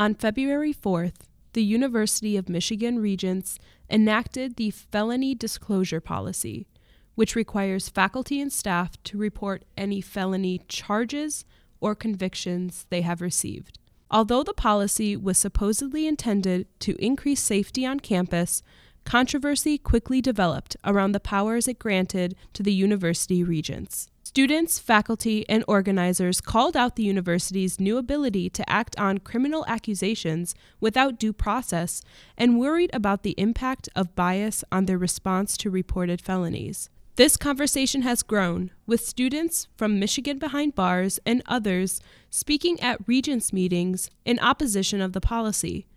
On February 4th, the University of Michigan Regents enacted the Felony Disclosure Policy, which requires faculty and staff to report any felony charges or convictions they have received. Although the policy was supposedly intended to increase safety on campus, controversy quickly developed around the powers it granted to the university regents. Students, faculty, and organizers called out the university's new ability to act on criminal accusations without due process and worried about the impact of bias on their response to reported felonies. This conversation has grown, with students from Michigan Behind Bars and others speaking at Regents meetings in opposition of the policy.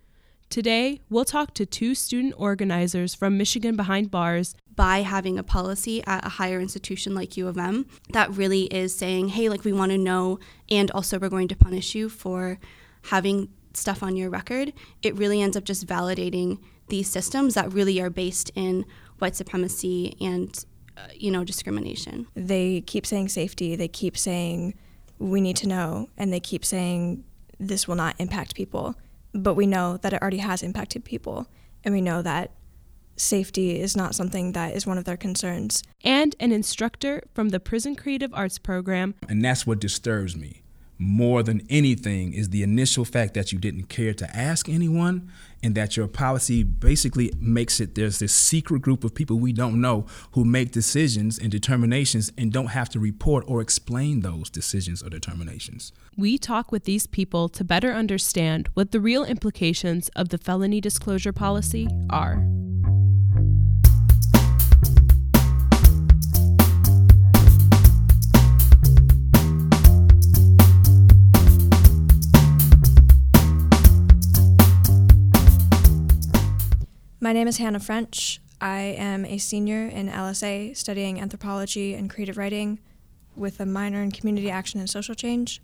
Today, we'll talk to two student organizers from Michigan Behind Bars by having a policy at a higher institution like U of M that really is saying, hey, like we want to know, and also we're going to punish you for having stuff on your record, it really ends up just validating these systems that really are based in white supremacy and uh, you know discrimination. They keep saying safety, they keep saying we need to know, and they keep saying this will not impact people. But we know that it already has impacted people, and we know that safety is not something that is one of their concerns. And an instructor from the Prison Creative Arts Program. And that's what disturbs me more than anything is the initial fact that you didn't care to ask anyone and that your policy basically makes it there's this secret group of people we don't know who make decisions and determinations and don't have to report or explain those decisions or determinations. We talk with these people to better understand what the real implications of the felony disclosure policy are. My name is Hannah French. I am a senior in LSA studying anthropology and creative writing with a minor in community action and social change,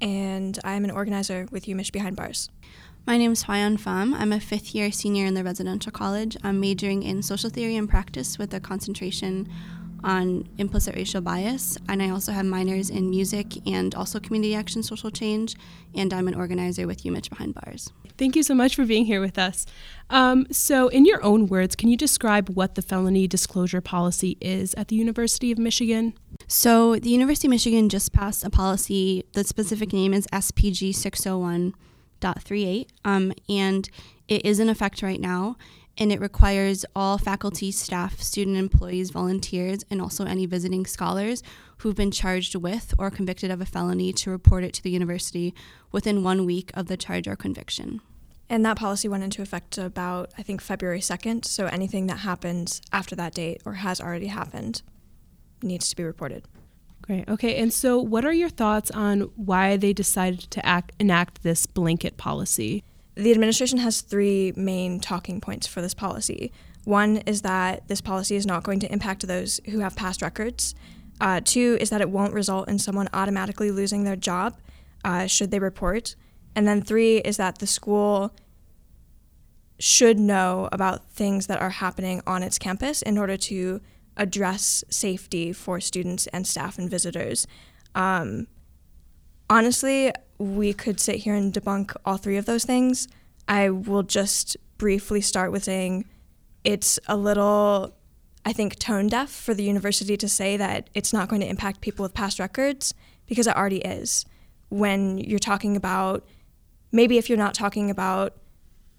and I'm an organizer with UMich Behind Bars. My name is Hwayan Pham. I'm a fifth year senior in the residential college. I'm majoring in social theory and practice with a concentration on implicit racial bias. And I also have minors in music and also community action social change. And I'm an organizer with UMich Behind Bars. Thank you so much for being here with us. Um, so, in your own words, can you describe what the felony disclosure policy is at the University of Michigan? So, the University of Michigan just passed a policy. The specific name is SPG 601.38, um, and it is in effect right now and it requires all faculty, staff, student employees, volunteers, and also any visiting scholars who've been charged with or convicted of a felony to report it to the university within one week of the charge or conviction. And that policy went into effect about, I think, February 2nd. So anything that happens after that date or has already happened needs to be reported. Great. Okay. And so, what are your thoughts on why they decided to act, enact this blanket policy? The administration has three main talking points for this policy. One is that this policy is not going to impact those who have past records. Uh, two is that it won't result in someone automatically losing their job uh, should they report. And then three is that the school should know about things that are happening on its campus in order to address safety for students and staff and visitors. Um, honestly, we could sit here and debunk all three of those things. I will just briefly start with saying it's a little, I think, tone deaf for the university to say that it's not going to impact people with past records because it already is. When you're talking about, maybe if you're not talking about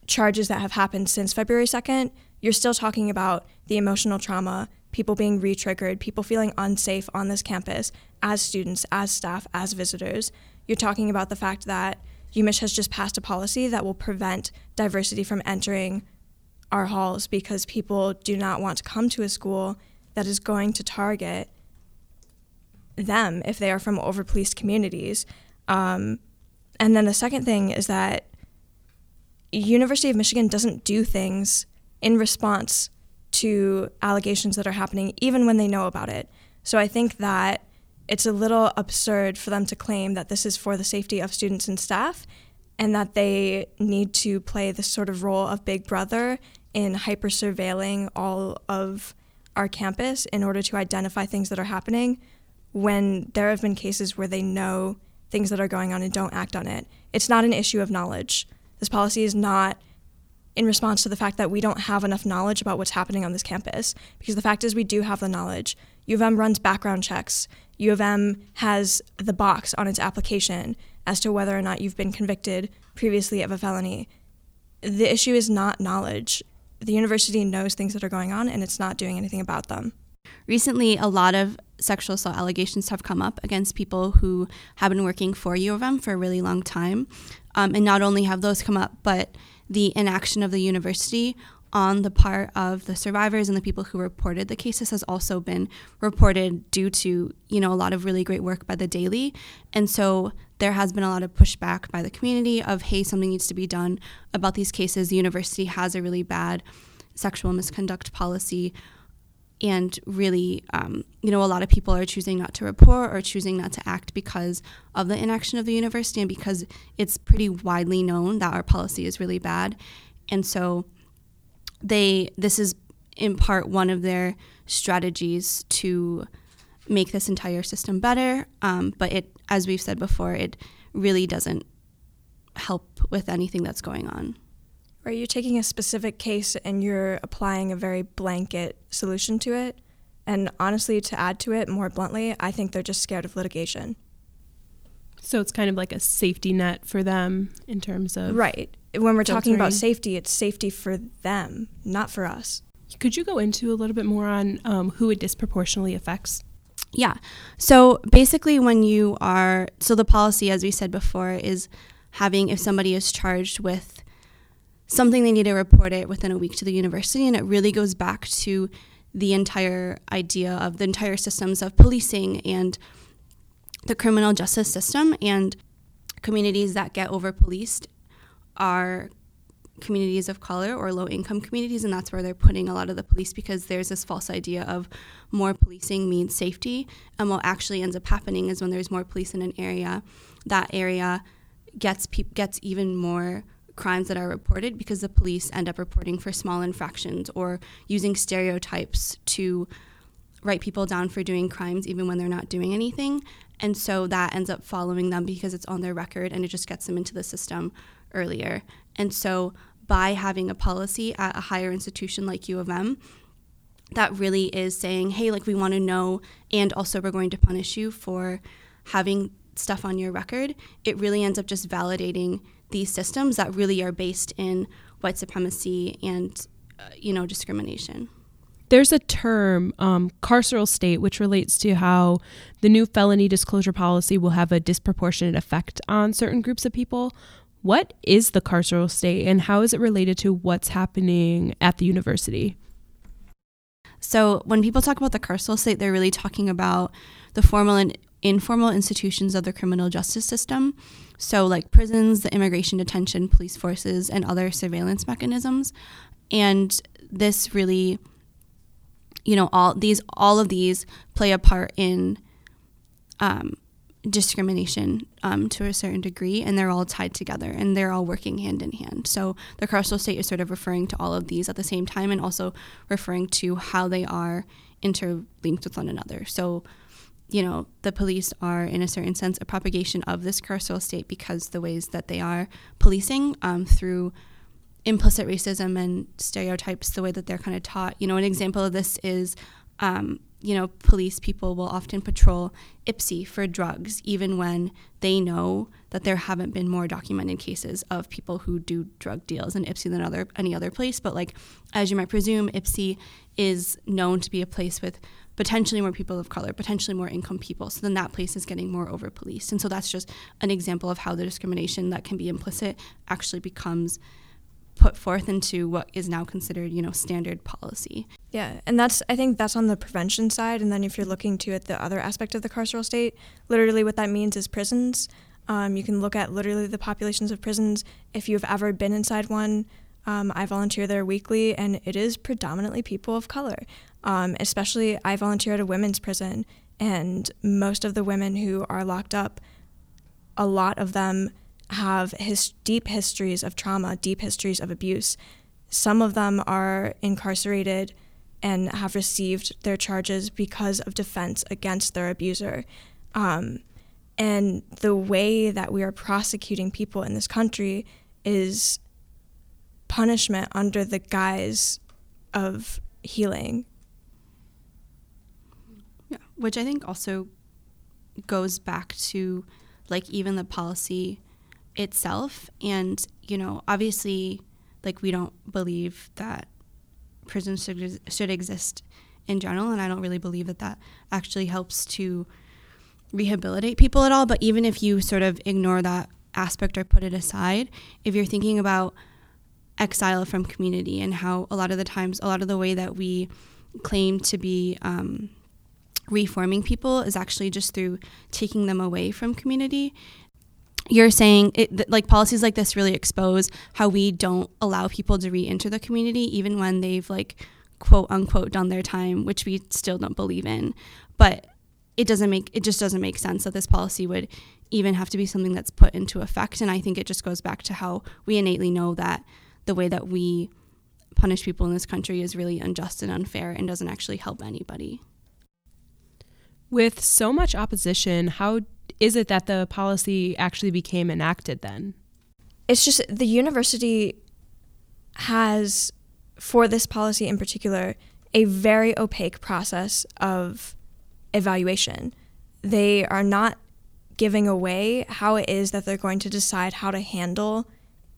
charges that have happened since February 2nd, you're still talking about the emotional trauma, people being re triggered, people feeling unsafe on this campus as students, as staff, as visitors you're talking about the fact that UMich has just passed a policy that will prevent diversity from entering our halls because people do not want to come to a school that is going to target them if they are from overpoliced communities. Um, and then the second thing is that University of Michigan doesn't do things in response to allegations that are happening, even when they know about it. So I think that it's a little absurd for them to claim that this is for the safety of students and staff and that they need to play this sort of role of big brother in hyper surveilling all of our campus in order to identify things that are happening when there have been cases where they know things that are going on and don't act on it. It's not an issue of knowledge. This policy is not in response to the fact that we don't have enough knowledge about what's happening on this campus. Because the fact is, we do have the knowledge. U of M runs background checks. U of M has the box on its application as to whether or not you've been convicted previously of a felony. The issue is not knowledge. The university knows things that are going on and it's not doing anything about them. Recently, a lot of sexual assault allegations have come up against people who have been working for U of M for a really long time. Um, and not only have those come up, but the inaction of the university on the part of the survivors and the people who reported the cases has also been reported due to you know a lot of really great work by the daily. And so there has been a lot of pushback by the community of hey something needs to be done about these cases. The university has a really bad sexual misconduct policy and really um, you know a lot of people are choosing not to report or choosing not to act because of the inaction of the university and because it's pretty widely known that our policy is really bad. And so they this is in part one of their strategies to make this entire system better um, but it as we've said before it really doesn't help with anything that's going on Right, you're taking a specific case and you're applying a very blanket solution to it. And honestly, to add to it more bluntly, I think they're just scared of litigation. So it's kind of like a safety net for them in terms of. Right. When we're talking about safety, it's safety for them, not for us. Could you go into a little bit more on um, who it disproportionately affects? Yeah. So basically, when you are, so the policy, as we said before, is having if somebody is charged with something, they need to report it within a week to the university. And it really goes back to the entire idea of the entire systems of policing and the criminal justice system. And communities that get over policed are communities of color or low income communities and that's where they're putting a lot of the police because there's this false idea of more policing means safety and what actually ends up happening is when there's more police in an area that area gets peop gets even more crimes that are reported because the police end up reporting for small infractions or using stereotypes to write people down for doing crimes even when they're not doing anything. And so that ends up following them because it's on their record and it just gets them into the system earlier. And so by having a policy at a higher institution like U of M, that really is saying, hey, like we want to know, and also we're going to punish you for having stuff on your record, it really ends up just validating these systems that really are based in white supremacy and, uh, you know, discrimination. There's a term, um, carceral state, which relates to how the new felony disclosure policy will have a disproportionate effect on certain groups of people. What is the carceral state and how is it related to what's happening at the university? So when people talk about the carceral state, they're really talking about the formal and informal institutions of the criminal justice system. So like prisons, the immigration detention, police forces, and other surveillance mechanisms. And this really, you know, all these all of these play a part in um, discrimination um, to a certain degree, and they're all tied together and they're all working hand in hand. So the carceral state is sort of referring to all of these at the same time and also referring to how they are interlinked with one another. So, you know, the police are, in a certain sense, a propagation of this carceral state because the ways that they are policing um, through implicit racism and stereotypes, the way that they're kind of taught. You know, an example of this is um, you know, police people will often patrol Ypsi for drugs, even when they know that there haven't been more documented cases of people who do drug deals in Ypsi than other any other place. But like, as you might presume, Ypsi is known to be a place with potentially more people of color, potentially more income people. So then that place is getting more over policed. And so that's just an example of how the discrimination that can be implicit actually becomes put forth into what is now considered, you know, standard policy. Yeah, and that's I think that's on the prevention side, and then if you're looking to at the other aspect of the carceral state, literally what that means is prisons. Um, you can look at literally the populations of prisons. If you've ever been inside one, um, I volunteer there weekly, and it is predominantly people of color. Um, especially, I volunteer at a women's prison, and most of the women who are locked up, a lot of them have his deep histories of trauma, deep histories of abuse. Some of them are incarcerated and have received their charges because of defense against their abuser. Um, and the way that we are prosecuting people in this country is punishment under the guise of healing. Yeah, which I think also goes back to like even the policy itself. And you know obviously like we don't believe that prisons should, should exist in general. And i don't really believe that that actually helps to rehabilitate people at all. But even if you sort of ignore that aspect or put it aside if you're thinking about exile from community and how a lot of the times a lot of the way that we claim to be um, reforming people is actually just through taking them away from community. You're saying it, like policies like this really expose how we don't allow people to re-enter the community even when they've like quote unquote done their time which we still don't believe in. But it doesn't make it just doesn't make sense that this policy would even have to be something that's put into effect. And i think it just goes back to how we innately know that the way that we punish people in this country is really unjust and unfair and doesn't actually help anybody with so much opposition how is it that the policy actually became enacted then? It's just the university has, for this policy in particular, a very opaque process of evaluation. They are not giving away how it is that they're going to decide how to handle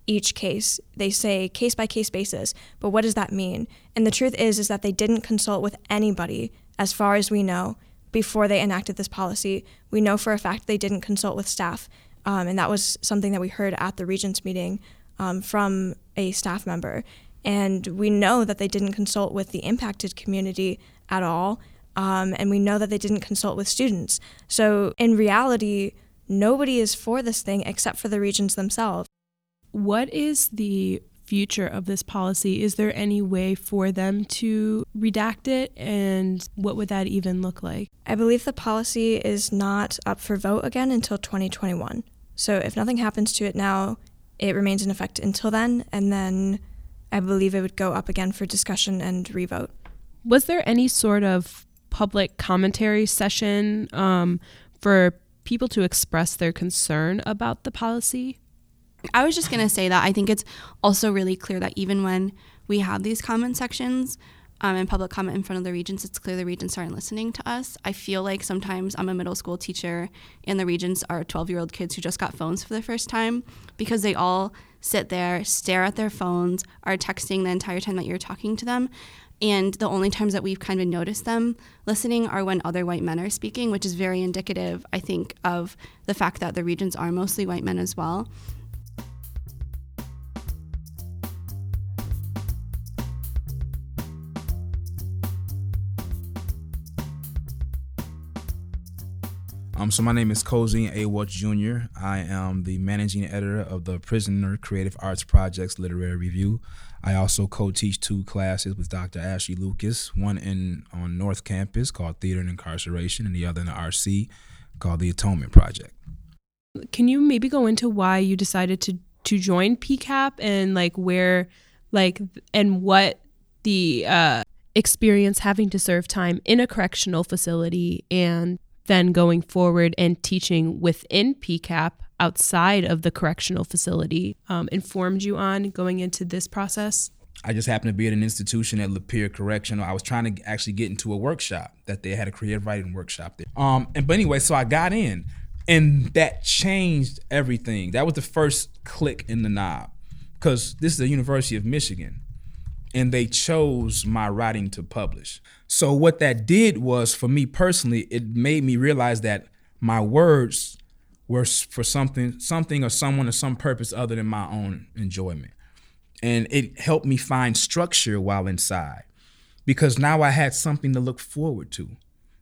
each case. They say case by case basis, but what does that mean? And the truth is is that they didn't consult with anybody as far as we know before they enacted this policy. We know for a fact they didn't consult with staff, um, and that was something that we heard at the regents meeting um, from a staff member. And we know that they didn't consult with the impacted community at all, um, and we know that they didn't consult with students. So in reality, nobody is for this thing except for the regents themselves. What is the future of this policy, is there any way for them to redact it? And what would that even look like? I believe the policy is not up for vote again until 2021. So if nothing happens to it now, it remains in effect until then, and then I believe it would go up again for discussion and revote. Was there any sort of public commentary session um, for people to express their concern about the policy? I was just going to say that I think it's also really clear that even when we have these comment sections um, and public comment in front of the regents, it's clear the regents aren't listening to us. I feel like sometimes I'm a middle school teacher and the regents are 12 year old kids who just got phones for the first time because they all sit there, stare at their phones, are texting the entire time that you're talking to them. And the only times that we've kind of noticed them listening are when other white men are speaking, which is very indicative, I think, of the fact that the regents are mostly white men as well. Um, so my name is Cozine A. Watts Jr. I am the managing editor of the Prisoner Creative Arts Projects Literary Review. I also co-teach two classes with Dr. Ashley Lucas, one in on North Campus called Theater and Incarceration, and the other in the RC called the Atonement Project. Can you maybe go into why you decided to to join PCAP and like where, like, and what the uh, experience having to serve time in a correctional facility and then going forward and teaching within PCAP outside of the correctional facility um, informed you on going into this process? I just happened to be at an institution at Lapeer Correctional. I was trying to actually get into a workshop that they had a creative writing workshop there. Um, and but anyway, so I got in, and that changed everything. That was the first click in the knob, because this is the University of Michigan, and they chose my writing to publish. So what that did was for me personally, it made me realize that my words were for something, something or someone or some purpose other than my own enjoyment. And it helped me find structure while inside because now I had something to look forward to.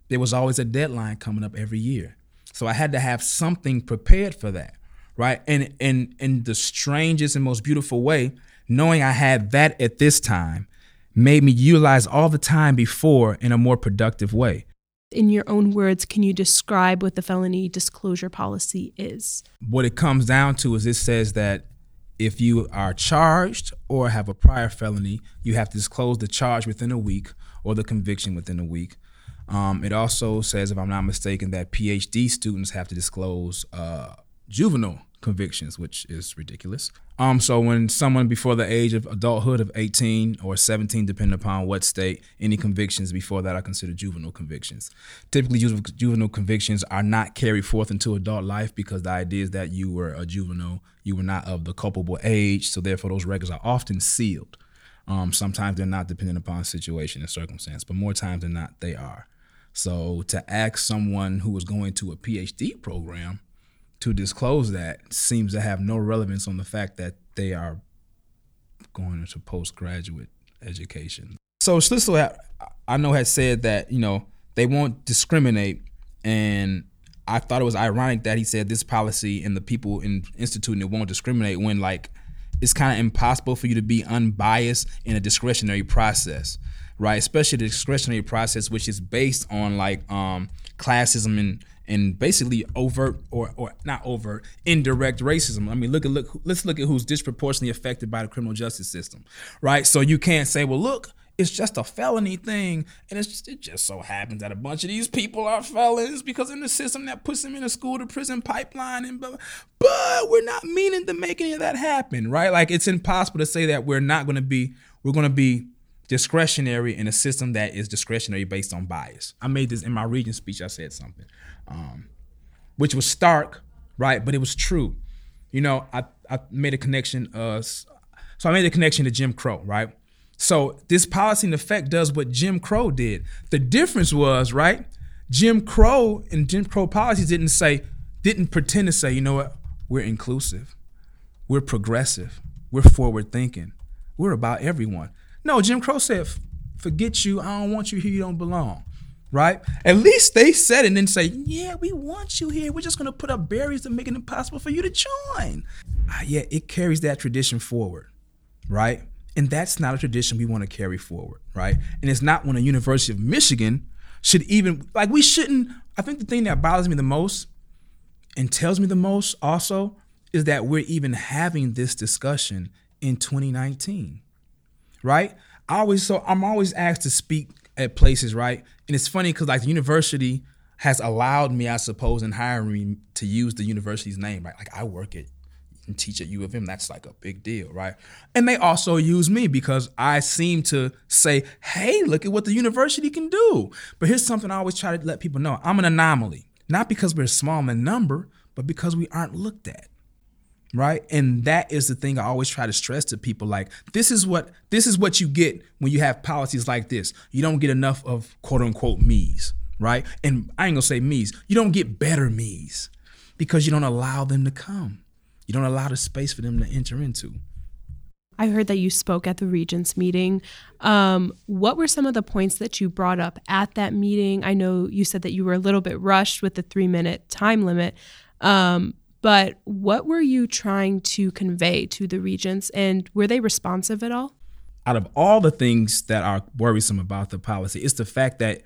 There was always a deadline coming up every year. So I had to have something prepared for that, right? And in the strangest and most beautiful way, knowing I had that at this time made me utilize all the time before in a more productive way. In your own words, can you describe what the felony disclosure policy is? What it comes down to is it says that if you are charged or have a prior felony, you have to disclose the charge within a week or the conviction within a week. Um, it also says, if I'm not mistaken, that PhD students have to disclose uh, juvenile convictions, which is ridiculous. Um, so when someone before the age of adulthood of 18 or 17, depending upon what state, any convictions before that are considered juvenile convictions. Typically, juvenile convictions are not carried forth into adult life because the idea is that you were a juvenile, you were not of the culpable age, so therefore those records are often sealed. Um, sometimes they're not dependent upon situation and circumstance, but more times than not, they are. So to ask someone who is going to a PhD program to disclose that seems to have no relevance on the fact that they are going into postgraduate education. So Schlissel, I know, had said that you know they won't discriminate, and I thought it was ironic that he said this policy and the people in instituting it won't discriminate when like it's kind of impossible for you to be unbiased in a discretionary process, right? Especially the discretionary process, which is based on like um, classism and and basically overt or, or not overt indirect racism. I mean, look at look. Let's look at who's disproportionately affected by the criminal justice system, right? So you can't say, well, look, it's just a felony thing, and it's just, it just so happens that a bunch of these people are felons because in the system that puts them in a school to prison pipeline, and but, but we're not meaning to make any of that happen, right? Like it's impossible to say that we're not going to be we're going to be discretionary in a system that is discretionary based on bias. I made this in my region speech. I said something, um, which was stark, right? But it was true. You know, I, I made a connection. Uh, so I made a connection to Jim Crow, right? So this policy in effect does what Jim Crow did. The difference was, right? Jim Crow and Jim Crow policies didn't say, didn't pretend to say, you know what, we're inclusive, we're progressive, we're forward thinking, we're about everyone. No, Jim Crow said, forget you, I don't want you here, you don't belong. Right? At least they said and then say, yeah, we want you here. We're just gonna put up barriers to make it impossible for you to join. Uh, yeah, it carries that tradition forward, right? And that's not a tradition we want to carry forward, right? And it's not when a University of Michigan should even like we shouldn't. I think the thing that bothers me the most and tells me the most also is that we're even having this discussion in 2019, right? I always so I'm always asked to speak at places, right? And it's funny because like the university has allowed me, I suppose, in hiring me to use the university's name, right? Like I work at and teach at U of M, that's like a big deal, right? And they also use me because I seem to say, hey, look at what the university can do. But here's something I always try to let people know I'm an anomaly, not because we're small in number, but because we aren't looked at. Right. And that is the thing I always try to stress to people like this is what this is what you get when you have policies like this. You don't get enough of quote unquote me's, right? And I ain't gonna say me's, you don't get better me's because you don't allow them to come you don't allow the space for them to enter into. I heard that you spoke at the Regents meeting. Um, what were some of the points that you brought up at that meeting? I know you said that you were a little bit rushed with the three minute time limit, um, but what were you trying to convey to the Regents and were they responsive at all? Out of all the things that are worrisome about the policy, it's the fact that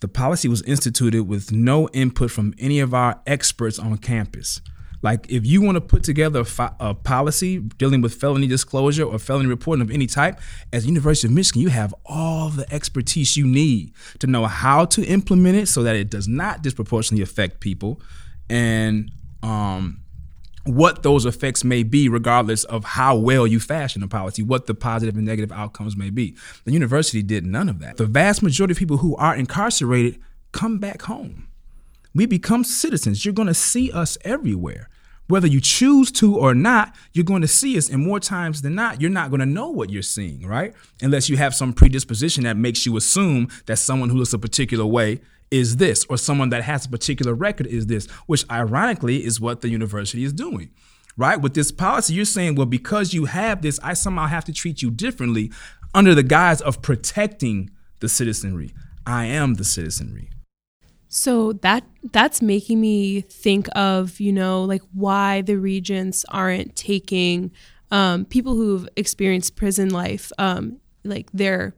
the policy was instituted with no input from any of our experts on campus. Like, if you want to put together a, fi- a, policy dealing with felony disclosure or felony reporting of any type, as University of Michigan, you have all the expertise you need to know how to implement it so that it does not disproportionately affect people, and um, what those effects may be, regardless of how well you fashion a policy, what the positive and negative outcomes may be. The university did none of that. The vast majority of people who are incarcerated come back home we become citizens. You're going to see us everywhere. Whether you choose to or not, you're going to see us. And more times than not, you're not going to know what you're seeing, right? Unless you have some predisposition that makes you assume that someone who looks a particular way is this, or someone that has a particular record is this, which ironically is what the university is doing, right? With this policy, you're saying, well, because you have this, I somehow have to treat you differently under the guise of protecting the citizenry. I am the citizenry. So that that's making me think of, you know, like why the regents aren't taking um, people who've experienced prison life, um, like their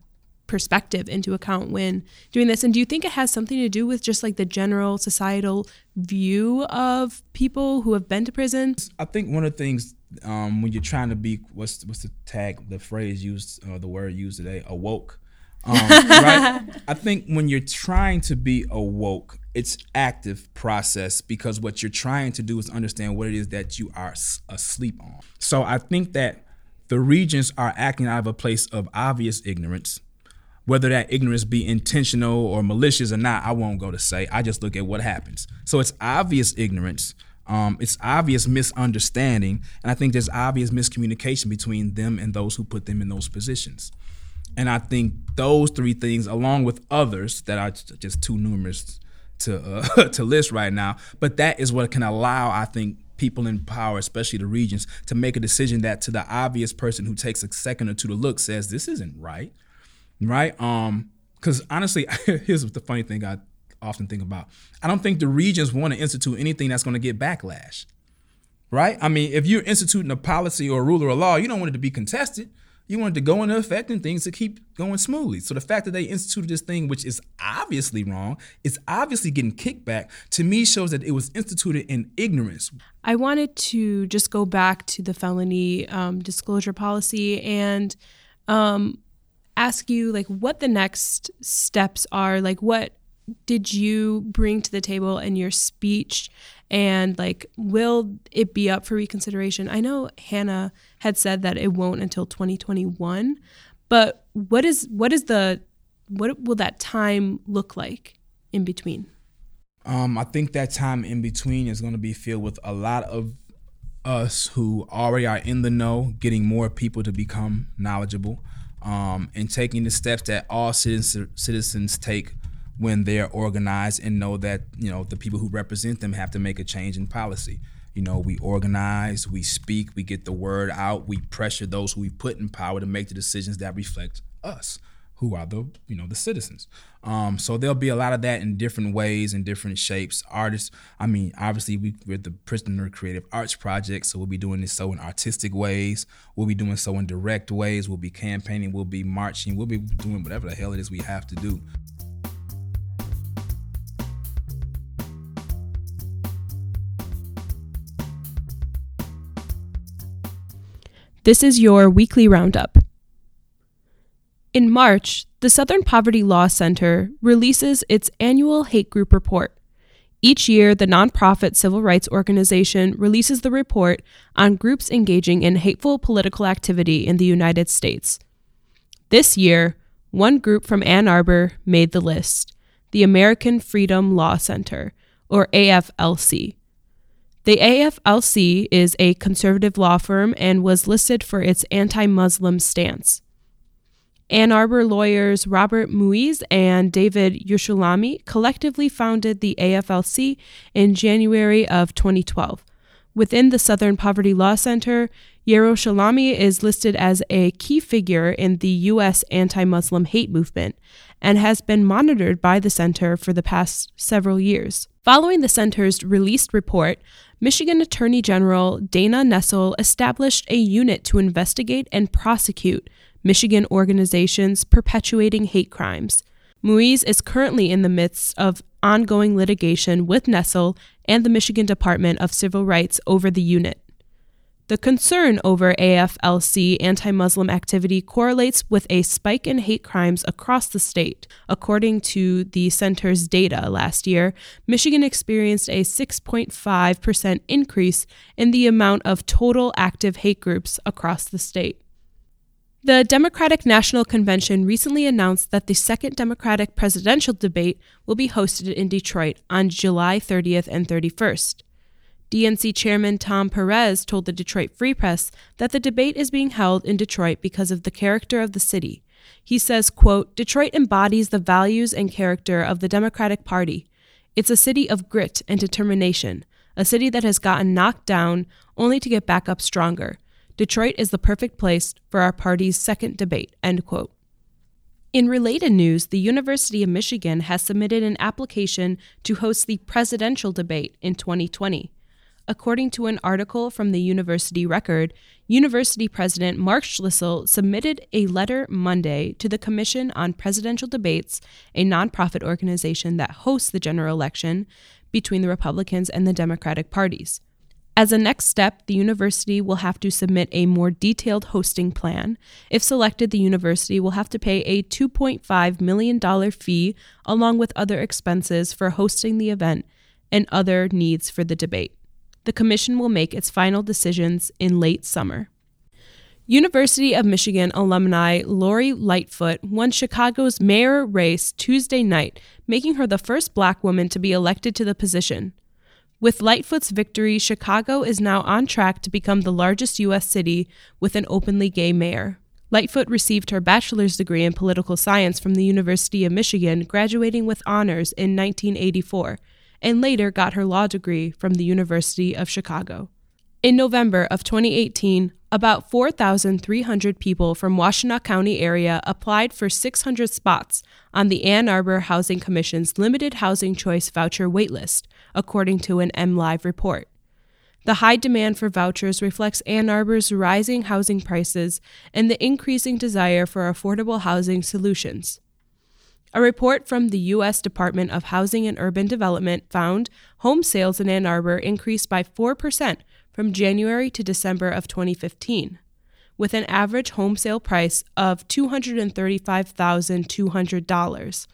perspective into account when doing this. And do you think it has something to do with just like the general societal view of people who have been to prison? I think one of the things um, when you're trying to be what's what's the tag, the phrase used, uh, the word used today, awoke um, right? I think when you're trying to be awoke it's active process because what you're trying to do is understand what it is that you are asleep on. So I think that the regents are acting out of a place of obvious ignorance. Whether that ignorance be intentional or malicious or not, I won't go to say. I just look at what happens. So it's obvious ignorance. Um, it's obvious misunderstanding, and I think there's obvious miscommunication between them and those who put them in those positions. And I think those three things, along with others that are just too numerous to uh, to list right now, but that is what can allow, I think, people in power, especially the regents, to make a decision that to the obvious person who takes a second or two to look says this isn't right, right? Um, because honestly, here's the funny thing I often think about. I don't think the regents want to institute anything that's going to get backlash, right? I mean, if you're instituting a policy or a rule or a law, you don't want it to be contested. You want it to go into effect and things to keep going smoothly. So the fact that they instituted this thing, which is obviously wrong, is obviously getting kickback, to me shows that it was instituted in ignorance. I wanted to just go back to the felony um, disclosure policy and um, ask you, like, what the next steps are. Like, what did you bring to the table in your speech? And like will it be up for reconsideration? I know hannah had said that it won't until 2021 but what is what is the what will that time look like in between? Um, i think that time in between is going to be filled with a lot of us who already are in the know getting more people to become knowledgeable um, and taking the steps that all citizens, citizens take when they're organized and know that you know the people who represent them have to make a change in policy. You know, we organize, we speak, we get the word out, we pressure those who we put in power to make the decisions that reflect us, who are the you know the citizens. Um, so there'll be a lot of that in different ways and different shapes. Artists, I mean, obviously we, we're the Prisoner Creative Arts Project, so we'll be doing this so in artistic ways. We'll be doing so in direct ways. We'll be campaigning. We'll be marching. We'll be doing whatever the hell it is we have to do. This is your weekly roundup. In March, the Southern Poverty Law Center releases its annual hate group report. Each year, the nonprofit civil rights organization releases the report on groups engaging in hateful political activity in the United States. This year, one group from Ann Arbor made the list the American Freedom Law Center, or AFLC. The AFLC is a conservative law firm and was listed for its anti Muslim stance. Ann Arbor lawyers Robert Muise and David Yerushalmi collectively founded the AFLC in January of 2012. Within the Southern Poverty Law Center, Yerushalmi is listed as a key figure in the U.S. anti Muslim hate movement and has been monitored by the center for the past several years. Following the center's released report, Michigan Attorney General Dana Nessel established a unit to investigate and prosecute Michigan organizations perpetuating hate crimes. Muise is currently in the midst of ongoing litigation with Nessel and the Michigan Department of Civil Rights over the unit. The concern over AFLC anti Muslim activity correlates with a spike in hate crimes across the state. According to the center's data last year, Michigan experienced a 6.5% increase in the amount of total active hate groups across the state. The Democratic National Convention recently announced that the second Democratic presidential debate will be hosted in Detroit on July 30th and 31st. DNC Chairman Tom Perez told the Detroit Free Press that the debate is being held in Detroit because of the character of the city. He says, quote, Detroit embodies the values and character of the Democratic Party. It's a city of grit and determination, a city that has gotten knocked down only to get back up stronger. Detroit is the perfect place for our party's second debate, end quote. In related news, the University of Michigan has submitted an application to host the presidential debate in 2020. According to an article from the University Record, University President Mark Schlissel submitted a letter Monday to the Commission on Presidential Debates, a nonprofit organization that hosts the general election between the Republicans and the Democratic parties. As a next step, the university will have to submit a more detailed hosting plan. If selected, the university will have to pay a $2.5 million fee along with other expenses for hosting the event and other needs for the debate. The commission will make its final decisions in late summer. University of Michigan alumni Lori Lightfoot won Chicago's mayor race Tuesday night, making her the first black woman to be elected to the position. With Lightfoot's victory, Chicago is now on track to become the largest U.S. city with an openly gay mayor. Lightfoot received her bachelor's degree in political science from the University of Michigan, graduating with honors in 1984, and later got her law degree from the University of Chicago. In November of 2018, about 4,300 people from Washtenaw County area applied for 600 spots on the Ann Arbor Housing Commission's limited housing choice voucher waitlist, according to an MLive report. The high demand for vouchers reflects Ann Arbor's rising housing prices and the increasing desire for affordable housing solutions. A report from the U.S. Department of Housing and Urban Development found home sales in Ann Arbor increased by 4% from January to December of 2015, with an average home sale price of $235,200.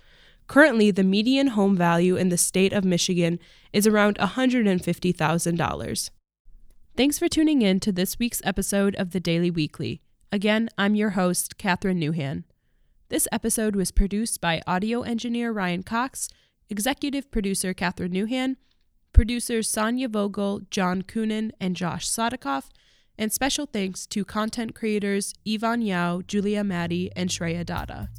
Currently, the median home value in the state of Michigan is around $150,000. Thanks for tuning in to this week's episode of the Daily Weekly. Again, I'm your host, Catherine Newhan. This episode was produced by audio engineer Ryan Cox, executive producer Catherine Newhan, producers Sonia Vogel, John Coonan, and Josh Sadikoff, and special thanks to content creators Yvonne Yao, Julia Maddie, and Shreya Dada.